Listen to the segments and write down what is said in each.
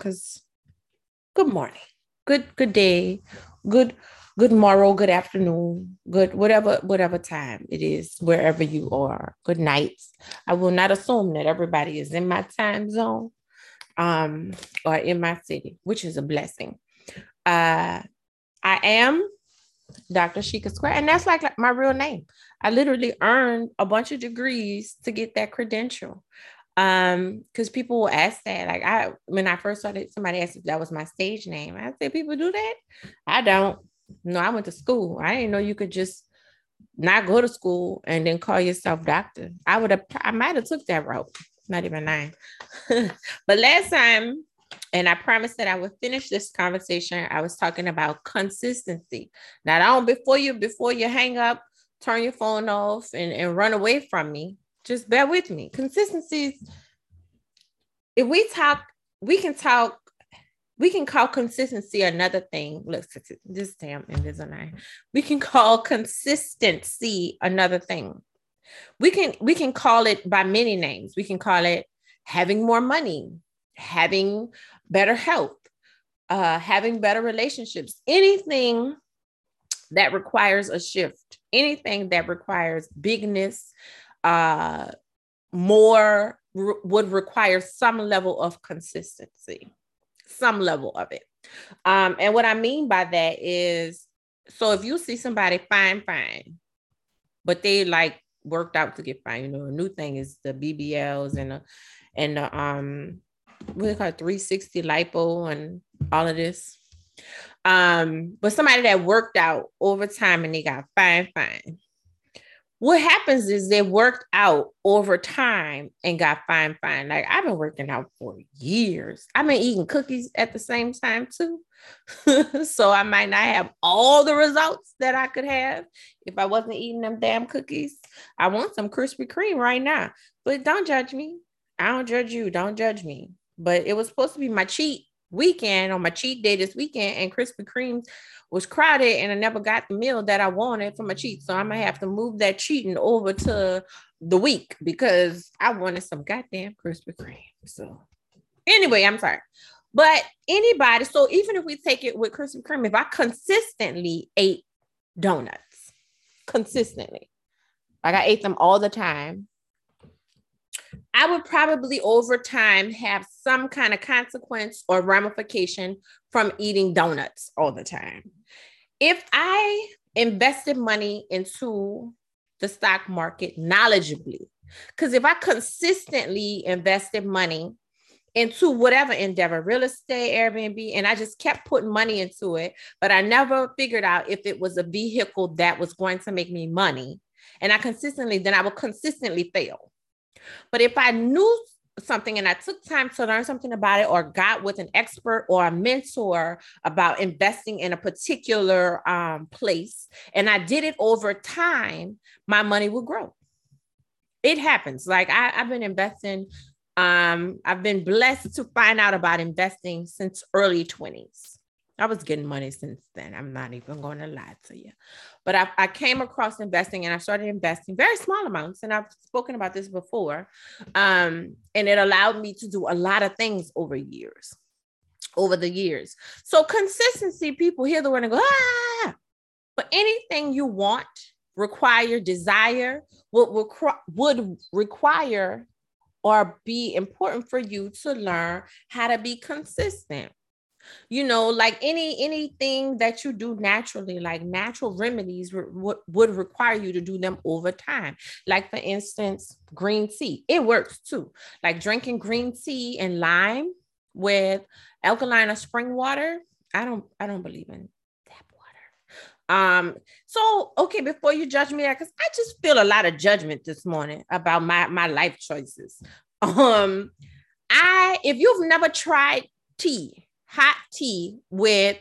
because good morning, good good day, good good morrow, good afternoon, good whatever whatever time it is wherever you are. Good night. I will not assume that everybody is in my time zone um or in my city, which is a blessing. Uh I am Dr. Shika Square, and that's like, like my real name. I literally earned a bunch of degrees to get that credential. Um, because people will ask that. Like I when I first started, somebody asked if that was my stage name. I said, people do that. I don't. No, I went to school. I didn't know you could just not go to school and then call yourself doctor. I would have I might have took that route. Not even nine. but last time and I promised that I would finish this conversation. I was talking about consistency. Now, don't before you before you hang up, turn your phone off and, and run away from me. Just bear with me. Consistency. If we talk, we can talk. We can call consistency another thing. Look, this damn Invisalign. We can call consistency another thing. We can we can call it by many names. We can call it having more money, having better health, uh, having better relationships, anything that requires a shift, anything that requires bigness, uh, more re- would require some level of consistency, some level of it. Um, and what I mean by that is so if you see somebody fine, fine, but they like worked out to get fine, you know, a new thing is the BBLs and the and the um what they call it, 360 lipo and all of this. Um, but somebody that worked out over time and they got fine, fine. What happens is they worked out over time and got fine, fine. Like I've been working out for years. I've been eating cookies at the same time too. so I might not have all the results that I could have if I wasn't eating them damn cookies. I want some Krispy Kreme right now, but don't judge me. I don't judge you. Don't judge me but it was supposed to be my cheat weekend on my cheat day this weekend, and Krispy Kreme was crowded, and I never got the meal that I wanted for my cheat. So I'm gonna have to move that cheating over to the week because I wanted some goddamn Krispy Kreme. So anyway, I'm sorry. But anybody, so even if we take it with Krispy Kreme, if I consistently ate donuts, consistently, like I ate them all the time, I would probably over time have some kind of consequence or ramification from eating donuts all the time. If I invested money into the stock market knowledgeably, because if I consistently invested money into whatever endeavor, real estate, Airbnb, and I just kept putting money into it, but I never figured out if it was a vehicle that was going to make me money. And I consistently, then I would consistently fail but if I knew something and I took time to learn something about it or got with an expert or a mentor about investing in a particular um, place and I did it over time, my money will grow. It happens. Like I, I've been investing, um, I've been blessed to find out about investing since early 20s. I was getting money since then. I'm not even going to lie to you. But I, I, came across investing and I started investing very small amounts. And I've spoken about this before. Um, and it allowed me to do a lot of things over years, over the years. So consistency, people hear the word and go, ah, but anything you want, require, desire, would, requ- would require or be important for you to learn how to be consistent you know like any anything that you do naturally like natural remedies re- would require you to do them over time. Like for instance green tea it works too. Like drinking green tea and lime with alkaline or spring water i don't i don't believe in tap water. Um so okay before you judge me because i just feel a lot of judgment this morning about my my life choices. Um i if you've never tried tea hot tea with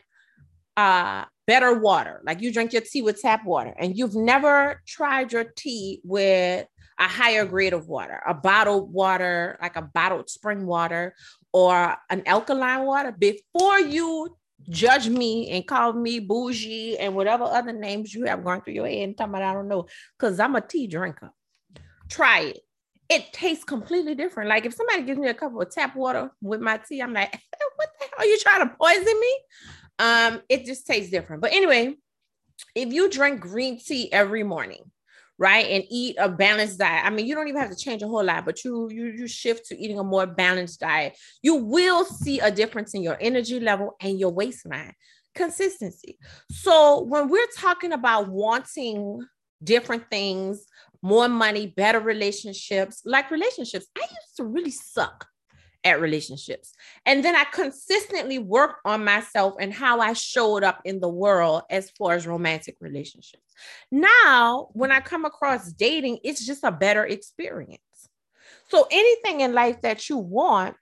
uh better water. Like you drink your tea with tap water and you've never tried your tea with a higher grade of water a bottled water like a bottled spring water or an alkaline water. Before you judge me and call me bougie and whatever other names you have going through your head and talking about I don't know because I'm a tea drinker. Try it it tastes completely different. Like if somebody gives me a cup of tap water with my tea, I'm like, what the hell Are you trying to poison me? Um, it just tastes different. But anyway, if you drink green tea every morning, right, and eat a balanced diet, I mean, you don't even have to change a whole lot, but you you you shift to eating a more balanced diet, you will see a difference in your energy level and your waistline. Consistency. So when we're talking about wanting different things, more money, better relationships, like relationships, I used to really suck at relationships. And then I consistently worked on myself and how I showed up in the world as far as romantic relationships. Now, when I come across dating, it's just a better experience. So anything in life that you want,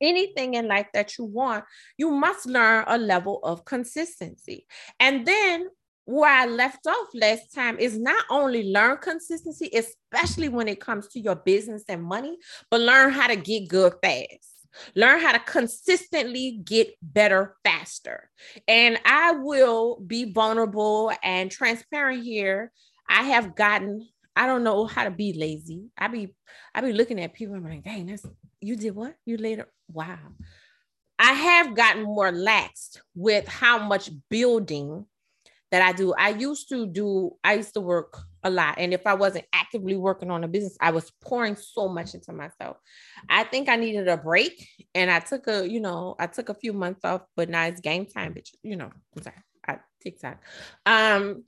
anything in life that you want, you must learn a level of consistency. And then where I left off last time is not only learn consistency, especially when it comes to your business and money, but learn how to get good fast. Learn how to consistently get better faster. And I will be vulnerable and transparent here. I have gotten, I don't know how to be lazy. I be I be looking at people, and I'm like, dang, that's you did what? You later. Wow. I have gotten more laxed with how much building that I do. I used to do, I used to work a lot. And if I wasn't actively working on a business, I was pouring so much into myself. I think I needed a break and I took a, you know, I took a few months off, but now it's game time, bitch. You know, I'm sorry, I TikTok. Um,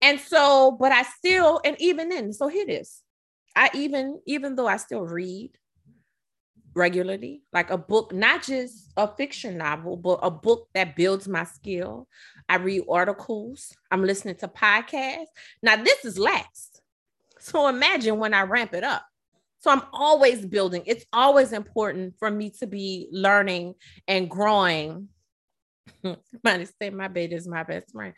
and so, but I still, and even then, so here it is. I even, even though I still read, regularly, like a book, not just a fiction novel, but a book that builds my skill. I read articles, I'm listening to podcasts. Now, this is last. So imagine when I ramp it up. So I'm always building. It's always important for me to be learning and growing. Say my baby is my best friend.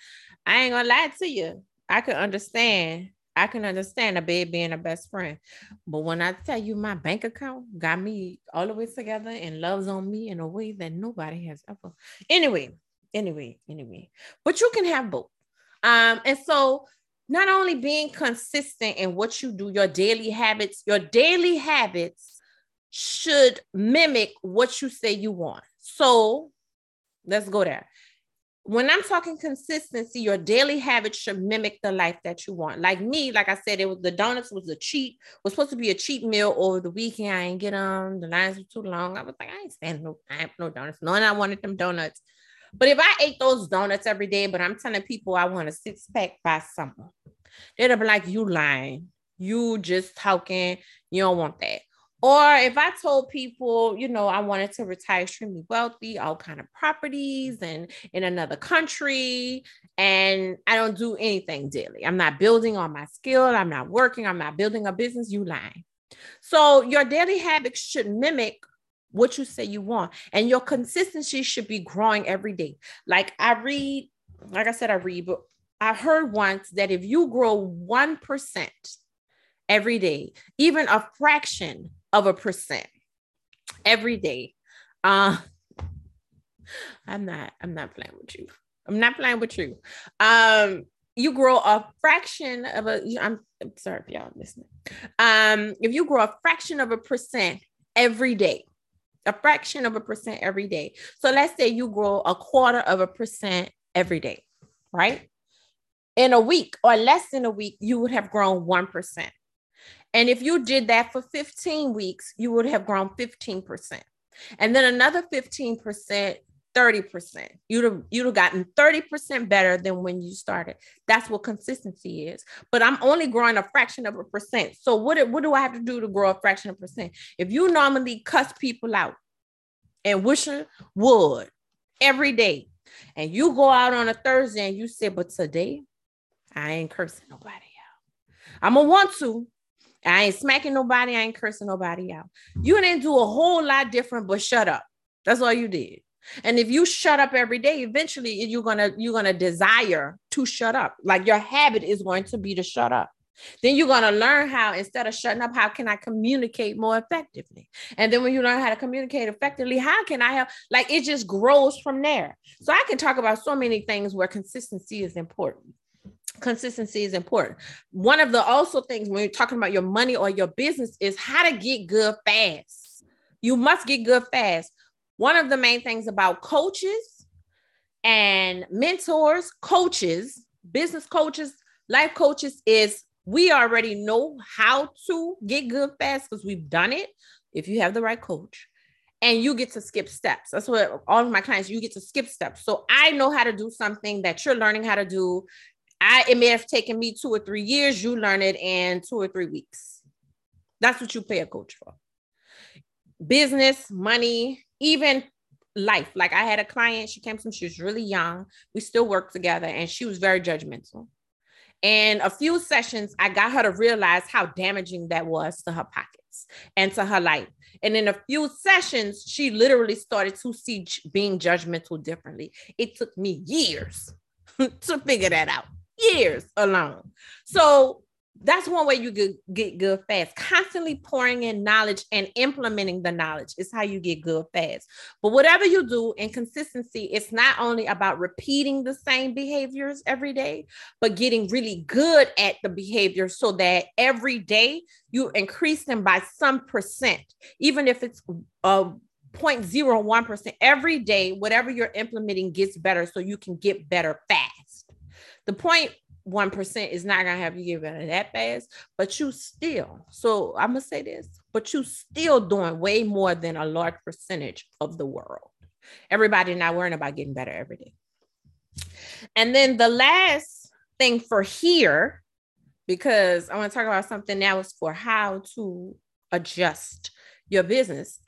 I ain't gonna lie to you. I can understand I can understand a babe being a best friend. But when I tell you my bank account got me all the way together and loves on me in a way that nobody has ever. Anyway, anyway, anyway. But you can have both. Um, and so not only being consistent in what you do, your daily habits, your daily habits should mimic what you say you want. So let's go there when I'm talking consistency, your daily habits should mimic the life that you want. Like me, like I said, it was the donuts was a cheat, was supposed to be a cheat meal over the weekend. I ain't get them. The lines were too long. I was like, I ain't standing no time no donuts. No, and I wanted them donuts. But if I ate those donuts every day, but I'm telling people I want a six pack by summer, they'd be like, you lying. You just talking. You don't want that. Or if I told people, you know, I wanted to retire extremely wealthy, all kind of properties and in another country, and I don't do anything daily. I'm not building on my skill. I'm not working. I'm not building a business. You lying. So your daily habits should mimic what you say you want, and your consistency should be growing every day. Like I read, like I said, I read, but I heard once that if you grow one percent every day, even a fraction of a percent every day. Uh, I'm not, I'm not playing with you. I'm not playing with you. Um, you grow a fraction of a, I'm, I'm sorry if y'all listening. Um, if you grow a fraction of a percent every day, a fraction of a percent every day. So let's say you grow a quarter of a percent every day, right? In a week or less than a week, you would have grown 1%. And if you did that for 15 weeks, you would have grown 15%. And then another 15%, 30%. You'd have you'd have gotten 30% better than when you started. That's what consistency is. But I'm only growing a fraction of a percent. So what, what do I have to do to grow a fraction of a percent? If you normally cuss people out and wish would every day, and you go out on a Thursday and you say, but today I ain't cursing nobody out. I'm gonna want to, I ain't smacking nobody. I ain't cursing nobody out. You didn't do a whole lot different, but shut up. That's all you did. And if you shut up every day, eventually you're gonna you're gonna desire to shut up. Like your habit is going to be to shut up. Then you're gonna learn how instead of shutting up, how can I communicate more effectively? And then when you learn how to communicate effectively, how can I help? Like it just grows from there. So I can talk about so many things where consistency is important consistency is important. One of the also things when you're talking about your money or your business is how to get good fast. You must get good fast. one of the main things about coaches and mentors, coaches, business coaches, life coaches is we already know how to get good fast because we've done it if you have the right coach and you get to skip steps. That's what all of my clients you get to skip steps. So I know how to do something that you're learning how to do. I it may have taken me two or three years. You learn it in two or three weeks. That's what you pay a coach for. Business, money, even life. Like I had a client, she came from, she was really young. We still work together, and she was very judgmental. And a few sessions, I got her to realize how damaging that was to her pockets and to her life. And in a few sessions, she literally started to see being judgmental differently. It took me years to figure that out, years alone. So that's one way you get, get good fast. Constantly pouring in knowledge and implementing the knowledge is how you get good fast. But whatever you do in consistency, it's not only about repeating the same behaviors every day, but getting really good at the behavior so that every day you increase them by some percent, even if it's uh, a 0.01% every day, whatever you're implementing gets better so you can get better fast. The point one percent is not gonna have you get better that fast, but you still. So I'm gonna say this, but you still doing way more than a large percentage of the world. Everybody not worrying about getting better every day. And then the last thing for here, because I want to talk about something that was for how to adjust your business,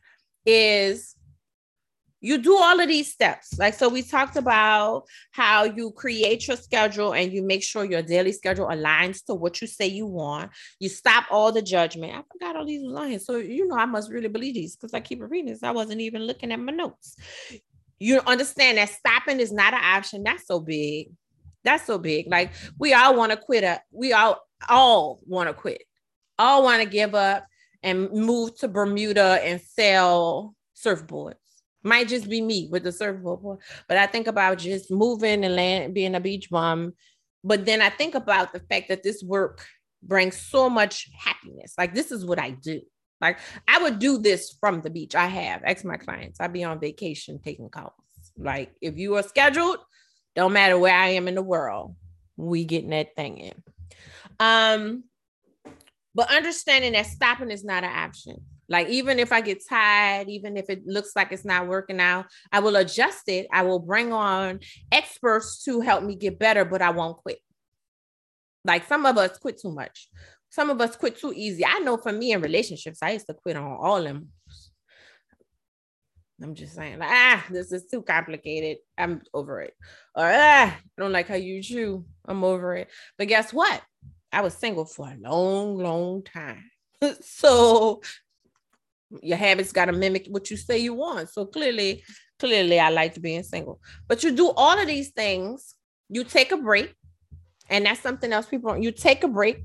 is you do all of these steps. Like, so we talked about how you create your schedule and you make sure your daily schedule aligns to what you say you want. You stop all the judgment. I forgot all these lines. So, you know, I must really believe these because I keep reading this. I wasn't even looking at my notes. You understand that stopping is not an option. That's so big. That's so big. Like, we all want to quit. A, we all, all want to quit. All want to give up and move to Bermuda and sell surfboards might just be me with the surfboard, but I think about just moving and land, being a beach bum. But then I think about the fact that this work brings so much happiness. Like this is what I do. Like I would do this from the beach. I have ex my clients. I'd be on vacation taking calls. Like if you are scheduled, don't matter where I am in the world, we getting that thing in. Um, but understanding that stopping is not an option. Like even if I get tired, even if it looks like it's not working out, I will adjust it. I will bring on experts to help me get better, but I won't quit. Like some of us quit too much. Some of us quit too easy. I know for me in relationships, I used to quit on all of them. I'm just saying, like, ah, this is too complicated. I'm over it. Or ah, I don't like how you chew. I'm over it. But guess what? I was single for a long, long time. so your habits got to mimic what you say you want. So clearly, clearly, I liked being single. But you do all of these things. You take a break, and that's something else people. You take a break.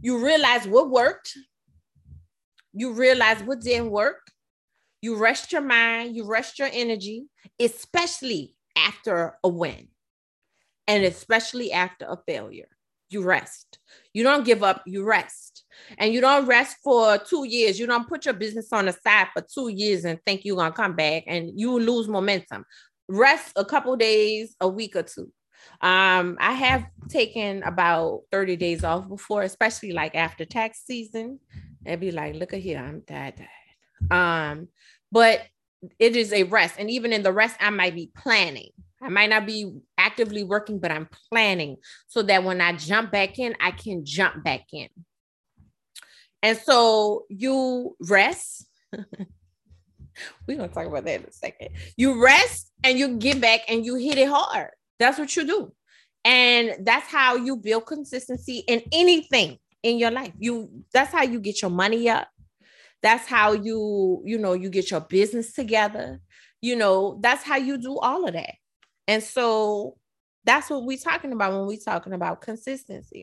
You realize what worked. You realize what didn't work. You rest your mind. You rest your energy, especially after a win, and especially after a failure. You rest. You don't give up. You rest and you don't rest for two years. You don't put your business on the side for two years and think you're gonna come back and you lose momentum. Rest a couple days, a week or two. Um, I have taken about 30 days off before, especially like after tax season. And be like, look at here, I'm tired. Um, but it is a rest. And even in the rest, I might be planning. I might not be actively working, but I'm planning so that when I jump back in, I can jump back in. And so you rest. We're gonna talk about that in a second. You rest and you get back and you hit it hard. That's what you do. And that's how you build consistency in anything in your life. You that's how you get your money up. That's how you, you know, you get your business together. You know, that's how you do all of that. And so that's what we're talking about when we're talking about consistency.